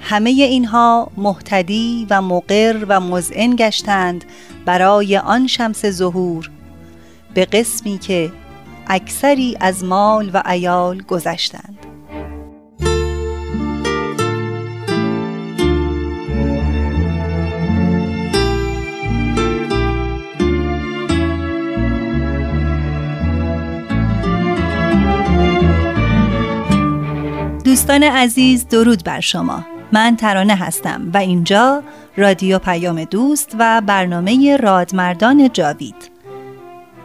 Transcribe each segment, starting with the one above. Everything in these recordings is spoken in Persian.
همه اینها محتدی و مقر و مزعن گشتند برای آن شمس ظهور به قسمی که اکثری از مال و ایال گذشتند. دوستان عزیز درود بر شما. من ترانه هستم و اینجا رادیو پیام دوست و برنامه رادمردان جاوید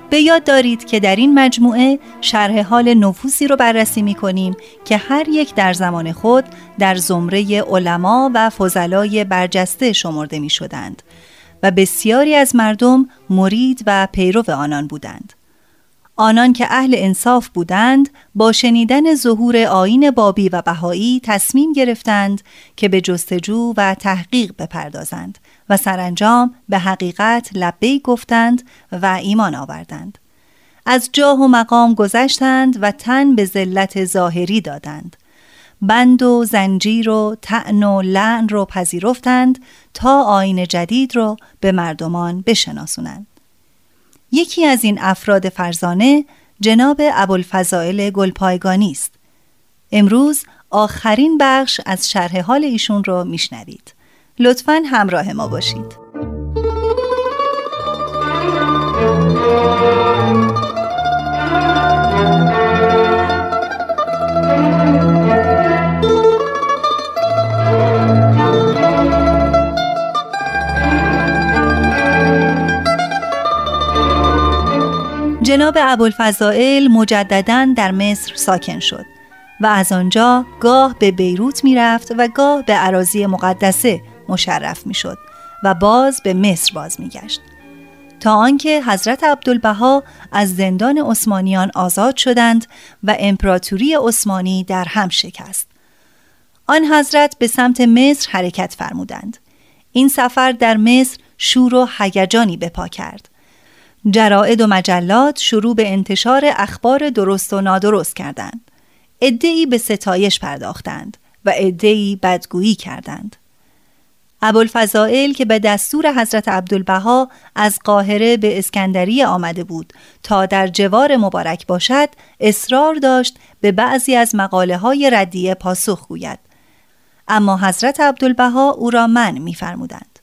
به یاد دارید که در این مجموعه شرح حال نفوسی رو بررسی می کنیم که هر یک در زمان خود در زمره علما و فضلای برجسته شمرده می شدند و بسیاری از مردم مرید و پیرو آنان بودند. آنان که اهل انصاف بودند با شنیدن ظهور آین بابی و بهایی تصمیم گرفتند که به جستجو و تحقیق بپردازند و سرانجام به حقیقت لبی گفتند و ایمان آوردند. از جاه و مقام گذشتند و تن به ذلت ظاهری دادند. بند و زنجیر و تعن و لعن رو پذیرفتند تا آین جدید رو به مردمان بشناسونند. یکی از این افراد فرزانه جناب ابوالفضائل گلپایگانی است. امروز آخرین بخش از شرح حال ایشون رو میشنوید. لطفا همراه ما باشید. جناب ابوالفضائل مجددا در مصر ساکن شد و از آنجا گاه به بیروت می رفت و گاه به عراضی مقدسه مشرف می شد و باز به مصر باز می گشت. تا آنکه حضرت عبدالبها از زندان عثمانیان آزاد شدند و امپراتوری عثمانی در هم شکست. آن حضرت به سمت مصر حرکت فرمودند. این سفر در مصر شور و هیجانی بپا کرد. جرائد و مجلات شروع به انتشار اخبار درست و نادرست کردند. ادعی به ستایش پرداختند و ادعی بدگویی کردند. ابوالفضائل که به دستور حضرت عبدالبها از قاهره به اسکندریه آمده بود تا در جوار مبارک باشد اصرار داشت به بعضی از مقاله های ردیه پاسخ گوید اما حضرت عبدالبها او را من میفرمودند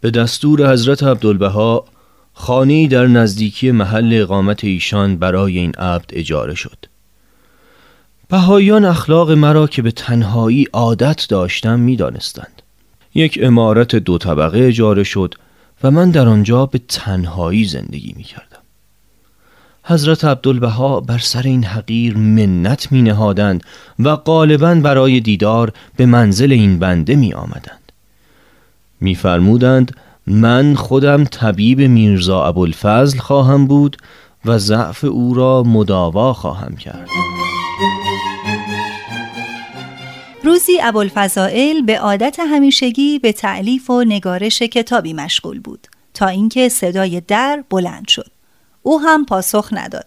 به دستور حضرت عبدالبها خانه در نزدیکی محل اقامت ایشان برای این عبد اجاره شد بهایان اخلاق مرا که به تنهایی عادت داشتم می دانستند. یک امارت دو طبقه اجاره شد و من در آنجا به تنهایی زندگی می کردم. حضرت عبدالبها بر سر این حقیر منت می نهادند و غالبا برای دیدار به منزل این بنده می آمدند. می فرمودند من خودم طبیب میرزا ابوالفضل خواهم بود و ضعف او را مداوا خواهم کرد. روزی ابوالفضائل به عادت همیشگی به تعلیف و نگارش کتابی مشغول بود تا اینکه صدای در بلند شد. او هم پاسخ نداد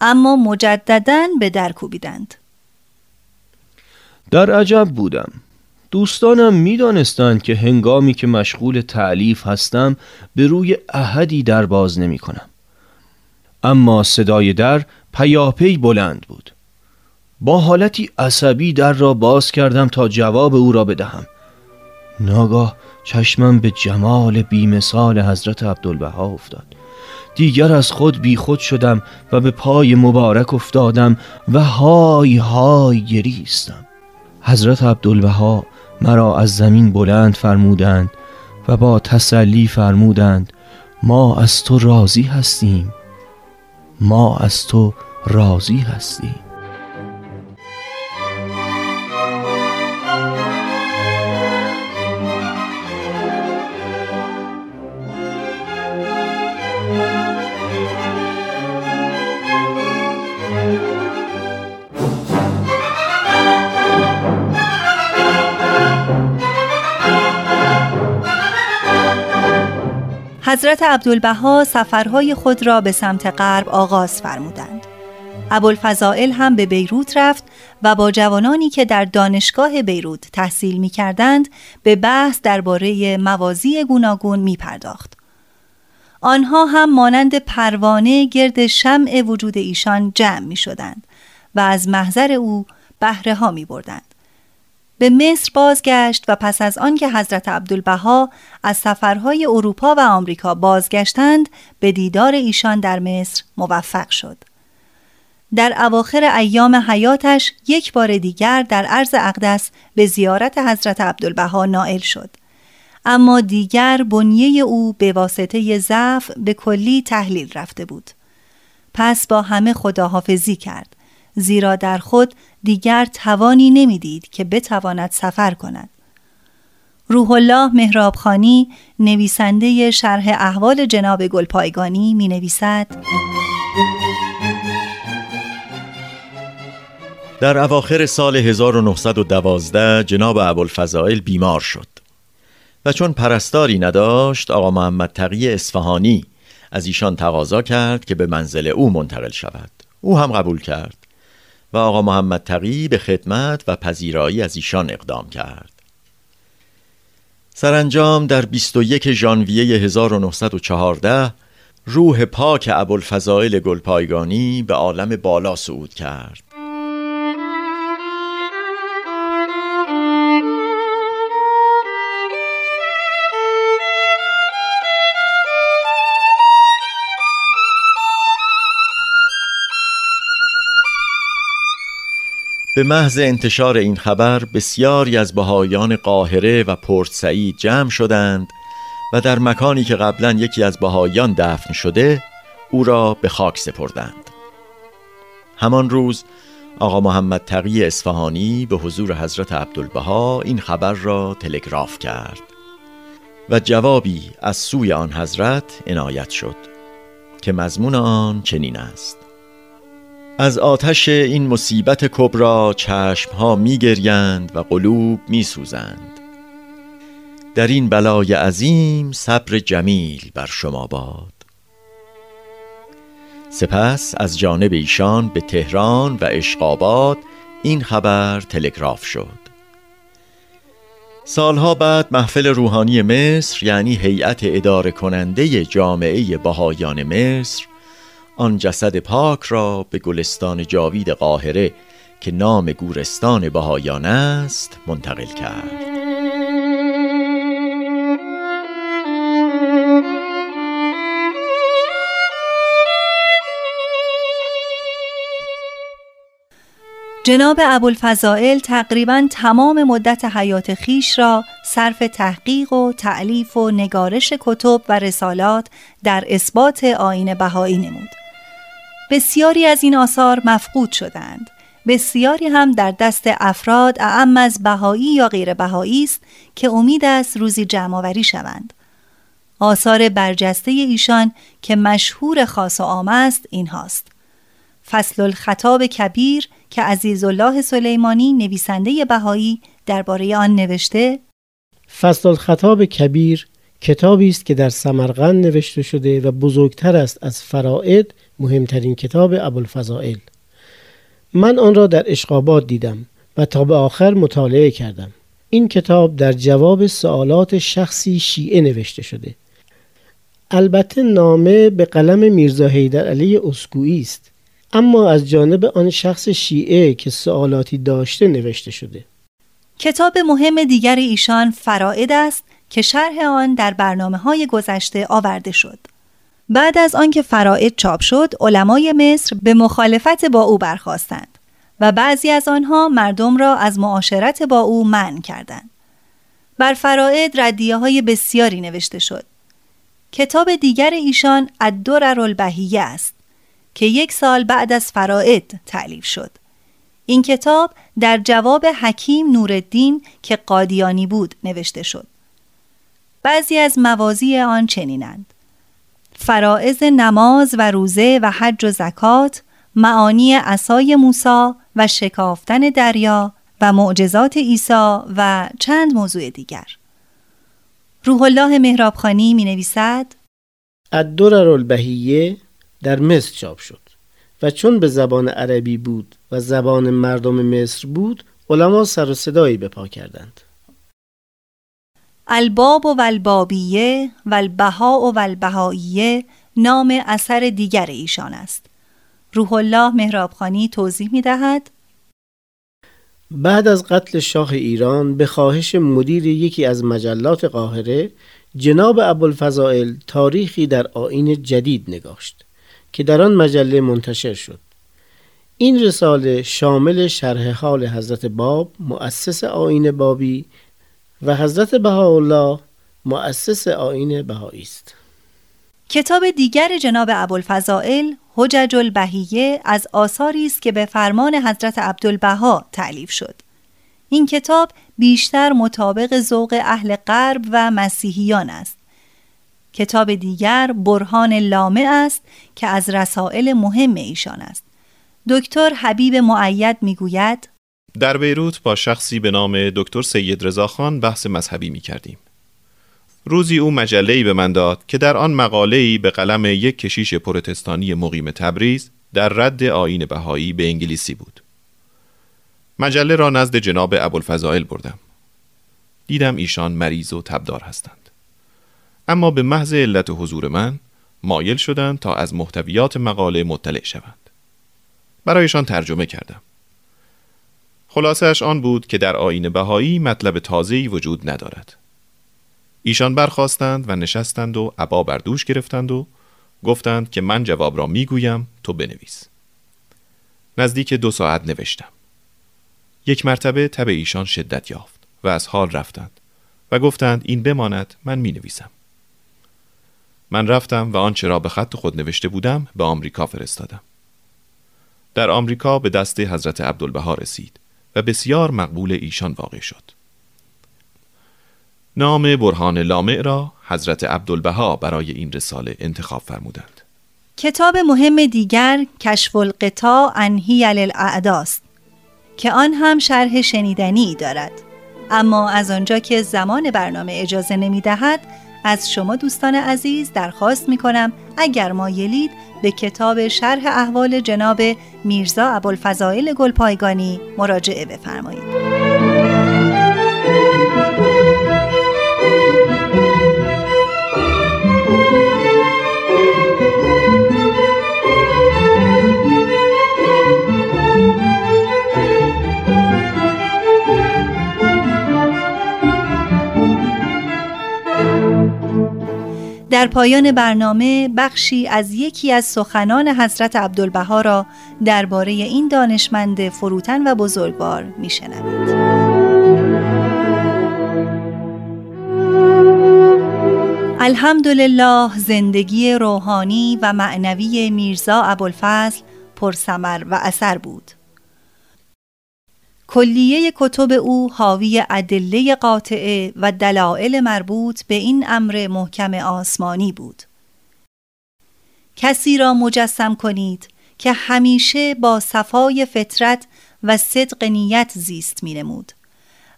اما مجددا به در کوبیدند. در عجب بودم. دوستانم می‌دانستند که هنگامی که مشغول تعلیف هستم به روی احدی در باز نمی کنم. اما صدای در پیاپی بلند بود. با حالتی عصبی در را باز کردم تا جواب او را بدهم. ناگاه چشمم به جمال بیمثال حضرت عبدالبها افتاد. دیگر از خود بیخود شدم و به پای مبارک افتادم و های های گریستم. حضرت عبدالبها مرا از زمین بلند فرمودند و با تسلی فرمودند ما از تو راضی هستیم. ما از تو راضی هستیم. حضرت عبدالبها سفرهای خود را به سمت غرب آغاز فرمودند. ابوالفضائل هم به بیروت رفت و با جوانانی که در دانشگاه بیروت تحصیل می کردند به بحث درباره موازی گوناگون می پرداخت. آنها هم مانند پروانه گرد شمع وجود ایشان جمع می شدند و از محضر او بهره ها می بردند. به مصر بازگشت و پس از آنکه حضرت عبدالبها از سفرهای اروپا و آمریکا بازگشتند به دیدار ایشان در مصر موفق شد. در اواخر ایام حیاتش یک بار دیگر در عرض اقدس به زیارت حضرت عبدالبها نائل شد. اما دیگر بنیه او به واسطه ضعف به کلی تحلیل رفته بود. پس با همه خداحافظی کرد زیرا در خود دیگر توانی نمی‌دید که بتواند سفر کند. روح الله مهرابخانی نویسنده شرح احوال جناب گلپایگانی می نویسد در اواخر سال 1912 جناب ابوالفضائل بیمار شد و چون پرستاری نداشت آقا محمد تقی اصفهانی از ایشان تقاضا کرد که به منزل او منتقل شود. او هم قبول کرد. و آقا محمد تقی به خدمت و پذیرایی از ایشان اقدام کرد. سرانجام در 21 ژانویه 1914 روح پاک ابوالفضائل گلپایگانی به عالم بالا صعود کرد. به محض انتشار این خبر بسیاری از بهایان قاهره و پورت سعید جمع شدند و در مکانی که قبلا یکی از بهایان دفن شده او را به خاک سپردند. همان روز آقا محمد تقی اصفهانی به حضور حضرت عبدالبها این خبر را تلگراف کرد و جوابی از سوی آن حضرت عنایت شد که مضمون آن چنین است. از آتش این مصیبت کبرا چشمها می گریند و قلوب می سوزند در این بلای عظیم صبر جمیل بر شما باد. سپس از جانب ایشان به تهران و اشقاباد این خبر تلگراف شد. سالها بعد محفل روحانی مصر یعنی هیئت اداره کننده جامعه بهایان مصر آن جسد پاک را به گلستان جاوید قاهره که نام گورستان بهایان است منتقل کرد جناب ابوالفضائل تقریبا تمام مدت حیات خیش را صرف تحقیق و تعلیف و نگارش کتب و رسالات در اثبات آین بهایی نمود. بسیاری از این آثار مفقود شدند. بسیاری هم در دست افراد اعم از بهایی یا غیر بهایی است که امید است روزی جمعآوری شوند. آثار برجسته ایشان که مشهور خاص و عام است این هاست فصل الخطاب کبیر که عزیز الله سلیمانی نویسنده بهایی درباره آن نوشته فصل الخطاب کبیر کتابی است که در سمرقند نوشته شده و بزرگتر است از فرائد مهمترین کتاب ابوالفضائل. من آن را در اشقابات دیدم و تا به آخر مطالعه کردم. این کتاب در جواب سوالات شخصی شیعه نوشته شده. البته نامه به قلم میرزا حیدر علی اسکویی است اما از جانب آن شخص شیعه که سوالاتی داشته نوشته شده. کتاب مهم دیگر ایشان فرائد است که شرح آن در برنامه های گذشته آورده شد. بعد از آنکه فرائد چاپ شد علمای مصر به مخالفت با او برخواستند و بعضی از آنها مردم را از معاشرت با او منع کردند. بر فرائد ردیه های بسیاری نوشته شد. کتاب دیگر ایشان الدرر البهیه است که یک سال بعد از فرائد تعلیف شد. این کتاب در جواب حکیم نورالدین که قادیانی بود نوشته شد. بعضی از موازی آن چنینند. فرائض نماز و روزه و حج و زکات معانی عصای موسی و شکافتن دریا و معجزات عیسی و چند موضوع دیگر. روح الله مهرابخانی می نویسد الدرر البهیه در مصر چاپ شد و چون به زبان عربی بود و زبان مردم مصر بود علما سر و صدایی به پا کردند. الباب و البابیه و البها و البهاییه نام اثر دیگر ایشان است. روح الله مهرابخانی توضیح می دهد بعد از قتل شاه ایران به خواهش مدیر یکی از مجلات قاهره جناب ابوالفضائل تاریخی در آین جدید نگاشت که در آن مجله منتشر شد. این رساله شامل شرح حال حضرت باب مؤسس آین بابی و حضرت بهاءالله مؤسس آین بهایی است. کتاب دیگر جناب ابوالفضائل حجج البهیه از آثاری است که به فرمان حضرت عبدالبها تعلیف شد. این کتاب بیشتر مطابق ذوق اهل غرب و مسیحیان است. کتاب دیگر برهان لامع است که از رسائل مهم ایشان است. دکتر حبیب معید می‌گوید در بیروت با شخصی به نام دکتر سید رضاخان بحث مذهبی می کردیم. روزی او مجله به من داد که در آن مقاله به قلم یک کشیش پروتستانی مقیم تبریز در رد آین بهایی به انگلیسی بود. مجله را نزد جناب ابوالفضائل بردم. دیدم ایشان مریض و تبدار هستند. اما به محض علت حضور من مایل شدند تا از محتویات مقاله مطلع شوند. برایشان ترجمه کردم. خلاصش آن بود که در آین بهایی مطلب تازه‌ای وجود ندارد. ایشان برخواستند و نشستند و عبا بر دوش گرفتند و گفتند که من جواب را می‌گویم تو بنویس. نزدیک دو ساعت نوشتم. یک مرتبه تب ایشان شدت یافت و از حال رفتند و گفتند این بماند من می نویسم. من رفتم و آنچه را به خط خود نوشته بودم به آمریکا فرستادم. در آمریکا به دست حضرت عبدالبها رسید و بسیار مقبول ایشان واقع شد. نام برهان لامع را حضرت عبدالبها برای این رساله انتخاب فرمودند. کتاب مهم دیگر کشف القطاع انهی الاعداست که آن هم شرح شنیدنی دارد اما از آنجا که زمان برنامه اجازه نمی دهد از شما دوستان عزیز درخواست می کنم اگر مایلید به کتاب شرح احوال جناب میرزا ابوالفضائل گلپایگانی مراجعه بفرمایید. در پایان برنامه بخشی از یکی از سخنان حضرت عبدالبها را درباره این دانشمند فروتن و بزرگوار میشنوید. الحمدلله زندگی روحانی و معنوی میرزا ابوالفضل پرثمر و اثر بود. کلیه کتب او حاوی ادله قاطعه و دلایل مربوط به این امر محکم آسمانی بود. کسی را مجسم کنید که همیشه با صفای فطرت و صدق نیت زیست می نمود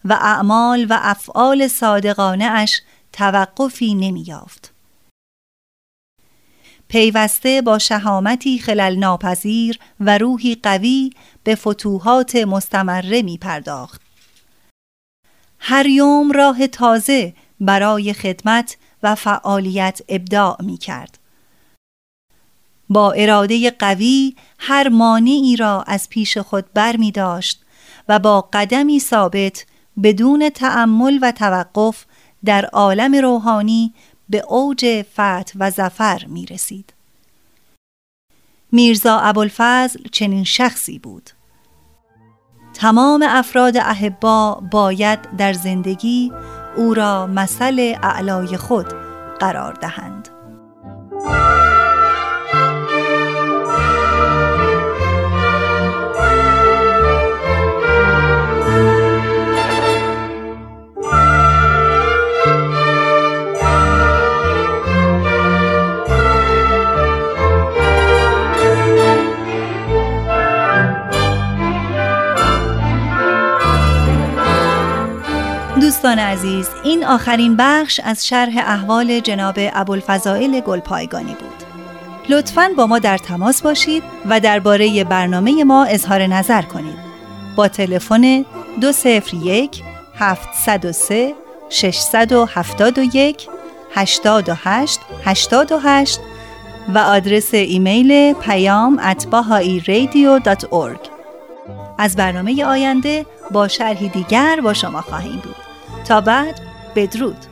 و اعمال و افعال صادقانه اش توقفی نمی یافت. پیوسته با شهامتی خلل ناپذیر و روحی قوی به فتوحات مستمره می پرداخت. هر یوم راه تازه برای خدمت و فعالیت ابداع می کرد. با اراده قوی هر مانعی را از پیش خود بر می داشت و با قدمی ثابت بدون تأمل و توقف در عالم روحانی به اوج فتح و زفر می رسید. میرزا ابوالفضل چنین شخصی بود. تمام افراد احبا باید در زندگی او را مثل اعلای خود قرار دهند. دوستان عزیز این آخرین بخش از شرح احوال جناب ابوالفضائل گلپایگانی بود. لطفا با ما در تماس باشید و درباره برنامه ما اظهار نظر کنید. با تلفن 201 703 671 828 828 و آدرس ایمیل پیام از برنامه آینده با شرحی دیگر با شما خواهیم بود. تا بعد بدرود.